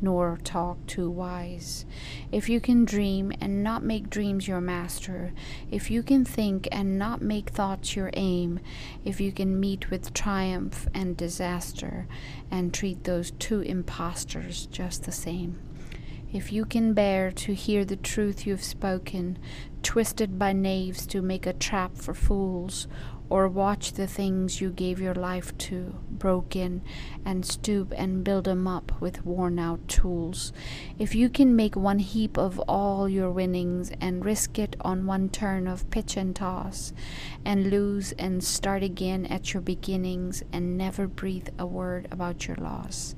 nor talk too wise. If you can dream and not make dreams your master, if you can think and not make thoughts your aim, if you can meet with triumph and disaster and treat those two impostors just the same. If you can bear to hear the truth you've spoken, twisted by knaves to make a trap for fools, or watch the things you gave your life to broken and stoop and build 'em up with worn out tools. If you can make one heap of all your winnings and risk it on one turn of pitch and toss, and lose and start again at your beginnings and never breathe a word about your loss.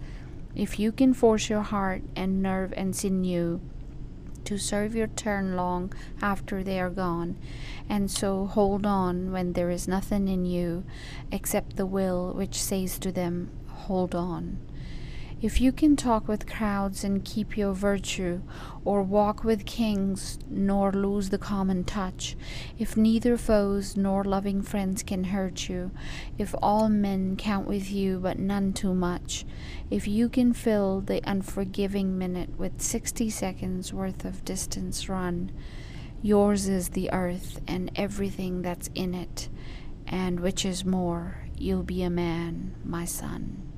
If you can force your heart and nerve and sinew to serve your turn long after they are gone, and so hold on when there is nothing in you except the will which says to them, Hold on. If you can talk with crowds and keep your virtue, or walk with kings nor lose the common touch, if neither foes nor loving friends can hurt you, if all men count with you but none too much, if you can fill the unforgiving minute with sixty seconds worth of distance run, yours is the earth and everything that's in it, and which is more, you'll be a man, my son.